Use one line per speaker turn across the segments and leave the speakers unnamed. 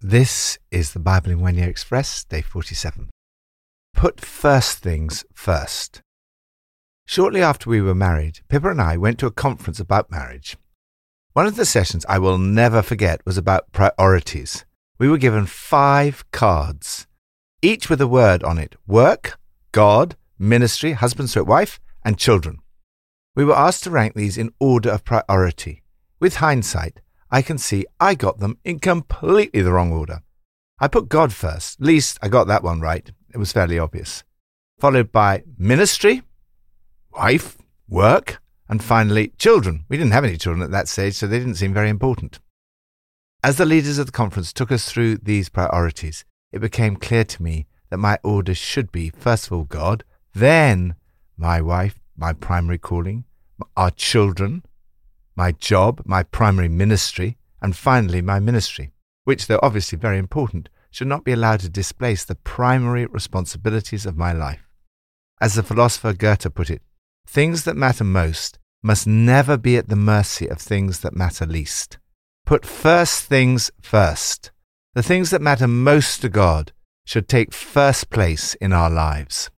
This is the Bible in One Year Express, day 47. Put first things first. Shortly after we were married, Pippa and I went to a conference about marriage. One of the sessions I will never forget was about priorities. We were given five cards, each with a word on it work, God, ministry, husband, stroke wife, and children. We were asked to rank these in order of priority. With hindsight, I can see I got them in completely the wrong order. I put God first. At least I got that one right. It was fairly obvious. Followed by ministry, wife, work, and finally children. We didn't have any children at that stage, so they didn't seem very important. As the leaders of the conference took us through these priorities, it became clear to me that my order should be first of all God, then my wife, my primary calling, our children, my job, my primary ministry, and finally my ministry, which, though obviously very important, should not be allowed to displace the primary responsibilities of my life. As the philosopher Goethe put it, things that matter most must never be at the mercy of things that matter least. Put first things first. The things that matter most to God should take first place in our lives.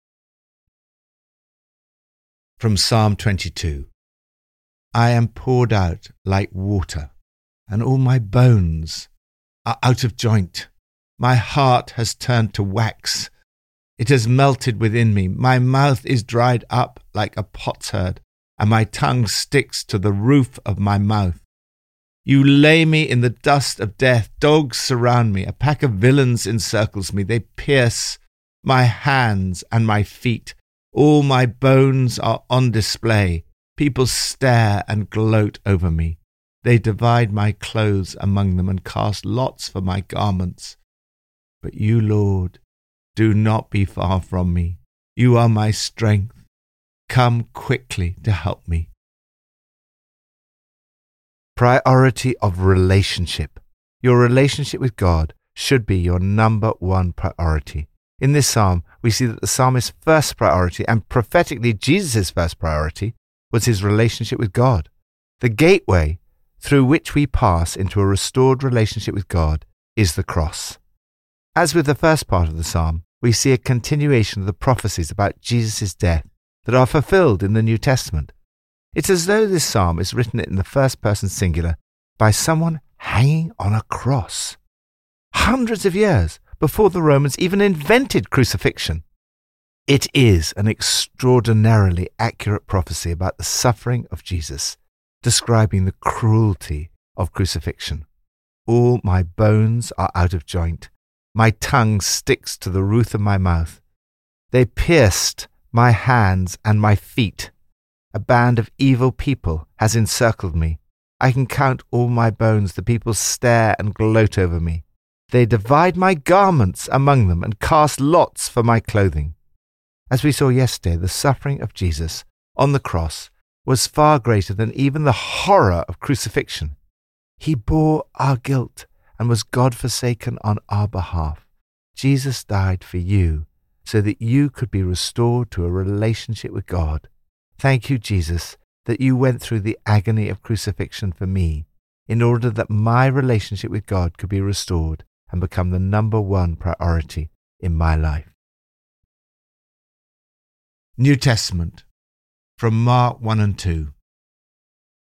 From Psalm 22 I am poured out like water, and all my bones are out of joint. My heart has turned to wax. It has melted within me. My mouth is dried up like a potsherd, and my tongue sticks to the roof of my mouth. You lay me in the dust of death. Dogs surround me. A pack of villains encircles me. They pierce my hands and my feet. All my bones are on display. People stare and gloat over me. They divide my clothes among them and cast lots for my garments. But you, Lord, do not be far from me. You are my strength. Come quickly to help me. Priority of relationship. Your relationship with God should be your number one priority. In this psalm, we see that the psalmist's first priority, and prophetically Jesus' first priority, was his relationship with God. The gateway through which we pass into a restored relationship with God is the cross. As with the first part of the psalm, we see a continuation of the prophecies about Jesus' death that are fulfilled in the New Testament. It's as though this psalm is written in the first person singular by someone hanging on a cross. Hundreds of years before the Romans even invented crucifixion. It is an extraordinarily accurate prophecy about the suffering of Jesus, describing the cruelty of crucifixion. All my bones are out of joint. My tongue sticks to the roof of my mouth. They pierced my hands and my feet. A band of evil people has encircled me. I can count all my bones. The people stare and gloat over me. They divide my garments among them and cast lots for my clothing. As we saw yesterday, the suffering of Jesus on the cross was far greater than even the horror of crucifixion. He bore our guilt and was God forsaken on our behalf. Jesus died for you so that you could be restored to a relationship with God. Thank you, Jesus, that you went through the agony of crucifixion for me in order that my relationship with God could be restored and become the number one priority in my life. New Testament from Mark 1 and 2.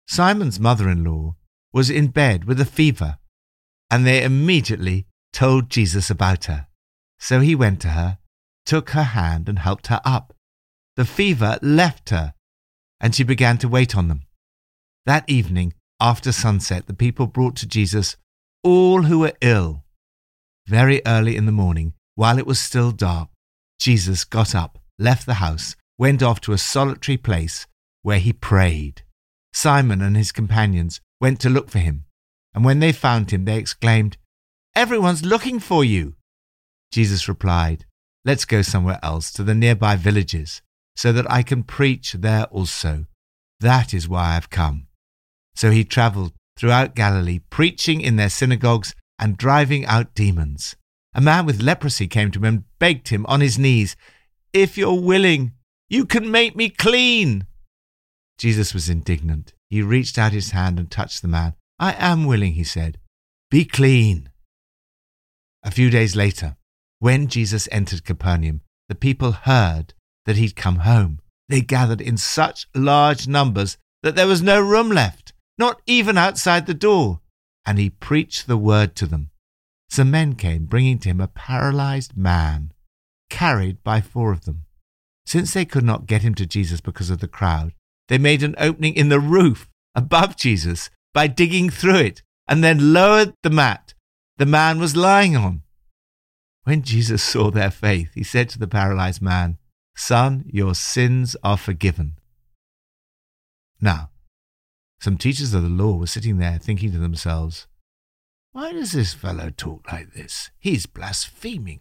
Simon's mother in law was in bed with a fever, and they immediately told Jesus about her. So he went to her, took her hand, and helped her up. The fever left her, and she began to wait on them. That evening, after sunset, the people brought to Jesus all who were ill. Very early in the morning, while it was still dark, Jesus got up, left the house, went off to a solitary place where he prayed. Simon and his companions went to look for him, and when they found him, they exclaimed, Everyone's looking for you. Jesus replied, Let's go somewhere else to the nearby villages, so that I can preach there also. That is why I've come. So he traveled throughout Galilee, preaching in their synagogues and driving out demons. A man with leprosy came to him and begged him on his knees, If you're willing, you can make me clean. Jesus was indignant. He reached out his hand and touched the man. I am willing, he said. Be clean. A few days later, when Jesus entered Capernaum, the people heard that he'd come home. They gathered in such large numbers that there was no room left, not even outside the door. And he preached the word to them. Some men came, bringing to him a paralyzed man, carried by four of them. Since they could not get him to Jesus because of the crowd, they made an opening in the roof above Jesus by digging through it and then lowered the mat the man was lying on. When Jesus saw their faith, he said to the paralyzed man, Son, your sins are forgiven. Now, some teachers of the law were sitting there thinking to themselves, Why does this fellow talk like this? He's blaspheming.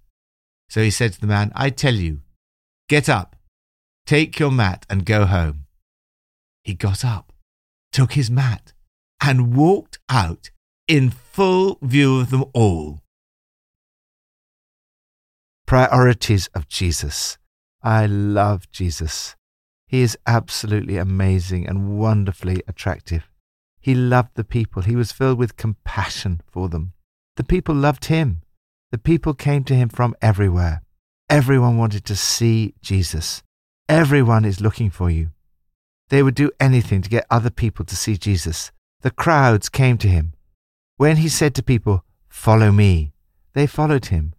So he said to the man, I tell you, get up, take your mat and go home. He got up, took his mat, and walked out in full view of them all. Priorities of Jesus. I love Jesus. He is absolutely amazing and wonderfully attractive. He loved the people. He was filled with compassion for them. The people loved him. The people came to him from everywhere. Everyone wanted to see Jesus. Everyone is looking for you. They would do anything to get other people to see Jesus. The crowds came to him. When he said to people, Follow me, they followed him.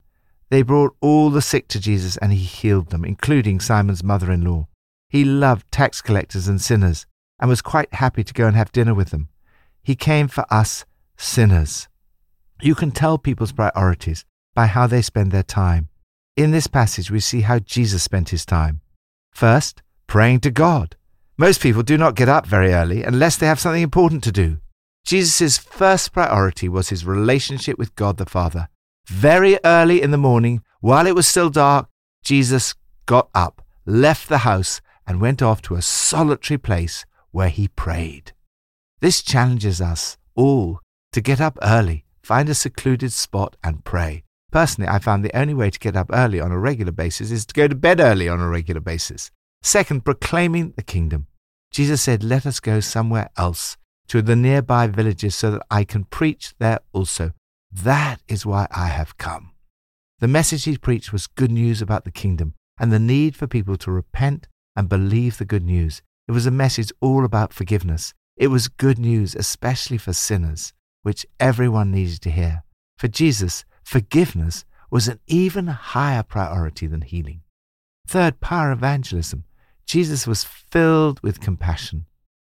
They brought all the sick to Jesus and he healed them, including Simon's mother in law. He loved tax collectors and sinners and was quite happy to go and have dinner with them. He came for us sinners. You can tell people's priorities by how they spend their time. In this passage, we see how Jesus spent his time. First, praying to God. Most people do not get up very early unless they have something important to do. Jesus' first priority was his relationship with God the Father. Very early in the morning, while it was still dark, Jesus got up, left the house, and went off to a solitary place where he prayed. This challenges us all to get up early, find a secluded spot, and pray. Personally, I found the only way to get up early on a regular basis is to go to bed early on a regular basis. Second, proclaiming the kingdom. Jesus said, Let us go somewhere else to the nearby villages so that I can preach there also. That is why I have come. The message he preached was good news about the kingdom and the need for people to repent and believe the good news. It was a message all about forgiveness. It was good news, especially for sinners, which everyone needed to hear. For Jesus, forgiveness was an even higher priority than healing. Third, power evangelism. Jesus was filled with compassion.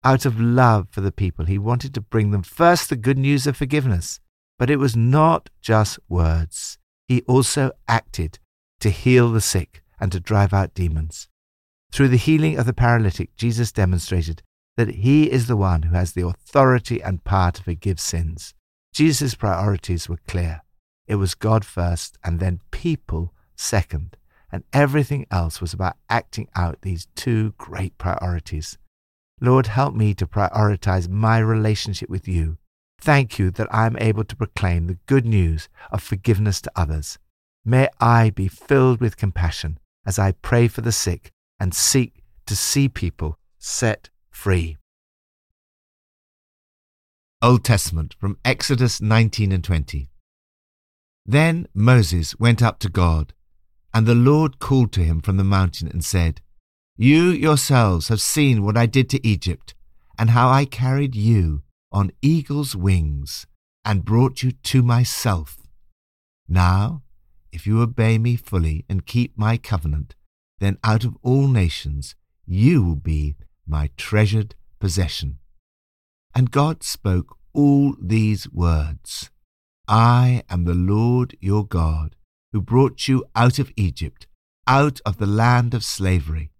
Out of love for the people, he wanted to bring them first the good news of forgiveness. But it was not just words. He also acted to heal the sick and to drive out demons. Through the healing of the paralytic, Jesus demonstrated that he is the one who has the authority and power to forgive sins. Jesus' priorities were clear. It was God first and then people second and everything else was about acting out these two great priorities. Lord, help me to prioritize my relationship with you. Thank you that I am able to proclaim the good news of forgiveness to others. May I be filled with compassion as I pray for the sick and seek to see people set free. Old Testament from Exodus 19 and 20. Then Moses went up to God and the Lord called to him from the mountain and said, You yourselves have seen what I did to Egypt, and how I carried you on eagle's wings and brought you to myself. Now, if you obey me fully and keep my covenant, then out of all nations you will be my treasured possession. And God spoke all these words I am the Lord your God who brought you out of Egypt, out of the land of slavery,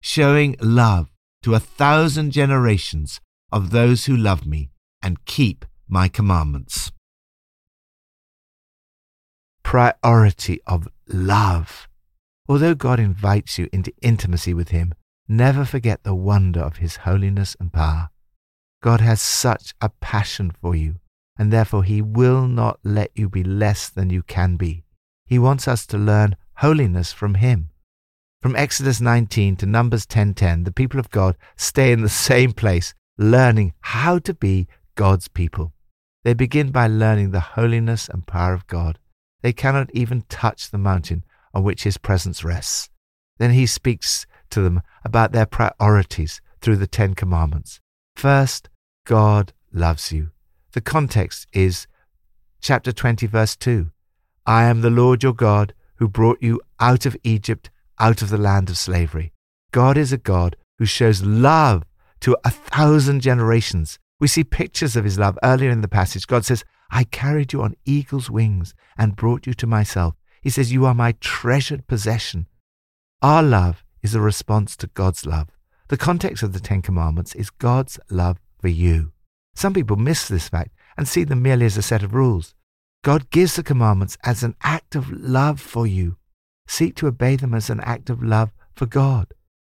showing love to a thousand generations of those who love me and keep my commandments. priority of love. Although God invites you into intimacy with Him, never forget the wonder of His holiness and power. God has such a passion for you, and therefore He will not let you be less than you can be. He wants us to learn holiness from Him. From Exodus 19 to Numbers 10:10, the people of God stay in the same place, learning how to be God's people. They begin by learning the holiness and power of God. They cannot even touch the mountain on which His presence rests. Then He speaks to them about their priorities through the Ten Commandments. First, God loves you. The context is chapter 20, verse 2. I am the Lord your God who brought you out of Egypt, out of the land of slavery. God is a God who shows love to a thousand generations. We see pictures of his love earlier in the passage. God says, I carried you on eagle's wings and brought you to myself. He says, You are my treasured possession. Our love is a response to God's love. The context of the Ten Commandments is God's love for you. Some people miss this fact and see them merely as a set of rules. God gives the commandments as an act of love for you. Seek to obey them as an act of love for God.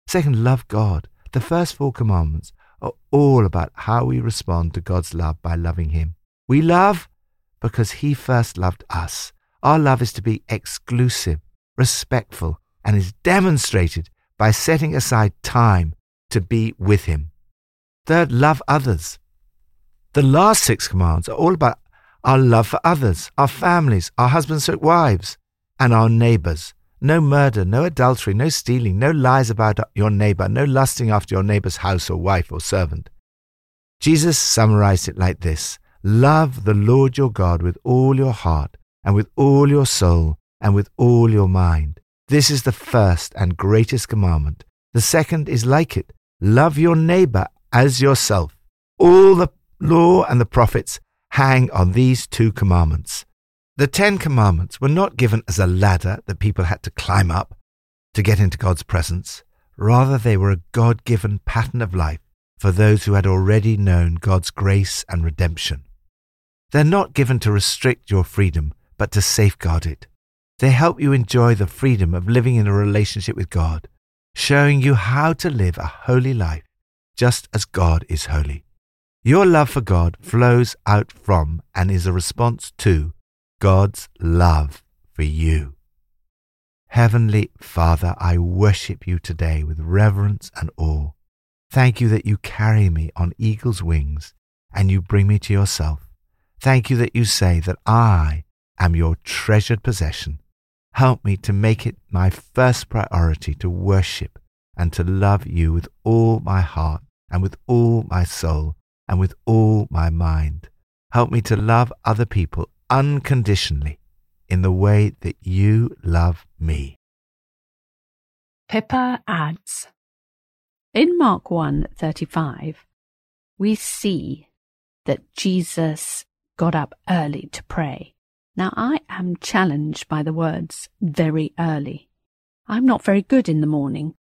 Second, love God. The first four commandments are all about how we respond to God's love by loving Him. We love because He first loved us. Our love is to be exclusive, respectful, and is demonstrated by setting aside time to be with Him. Third, love others. The last six commands are all about our love for others, our families, our husbands and wives, and our neighbors. No murder, no adultery, no stealing, no lies about your neighbor, no lusting after your neighbor's house or wife or servant. Jesus summarized it like this Love the Lord your God with all your heart, and with all your soul, and with all your mind. This is the first and greatest commandment. The second is like it love your neighbor as yourself. All the law and the prophets hang on these two commandments. The Ten Commandments were not given as a ladder that people had to climb up to get into God's presence. Rather, they were a God given pattern of life for those who had already known God's grace and redemption. They're not given to restrict your freedom, but to safeguard it. They help you enjoy the freedom of living in a relationship with God, showing you how to live a holy life, just as God is holy. Your love for God flows out from and is a response to God's love for you. Heavenly Father, I worship you today with reverence and awe. Thank you that you carry me on eagle's wings and you bring me to yourself. Thank you that you say that I am your treasured possession. Help me to make it my first priority to worship and to love you with all my heart and with all my soul and with all my mind. Help me to love other people unconditionally in the way that you love me.
Pippa adds In Mark 1:35 we see that Jesus got up early to pray. Now I am challenged by the words very early. I'm not very good in the morning,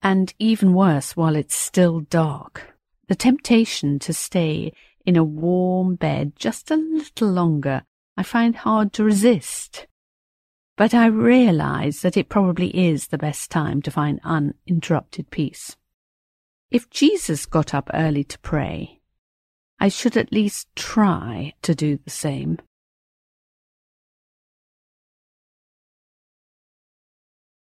and even worse while it's still dark. The temptation to stay in a warm bed just a little longer I find hard to resist. But I realize that it probably is the best time to find uninterrupted peace. If Jesus got up early to pray, I should at least try to do the same.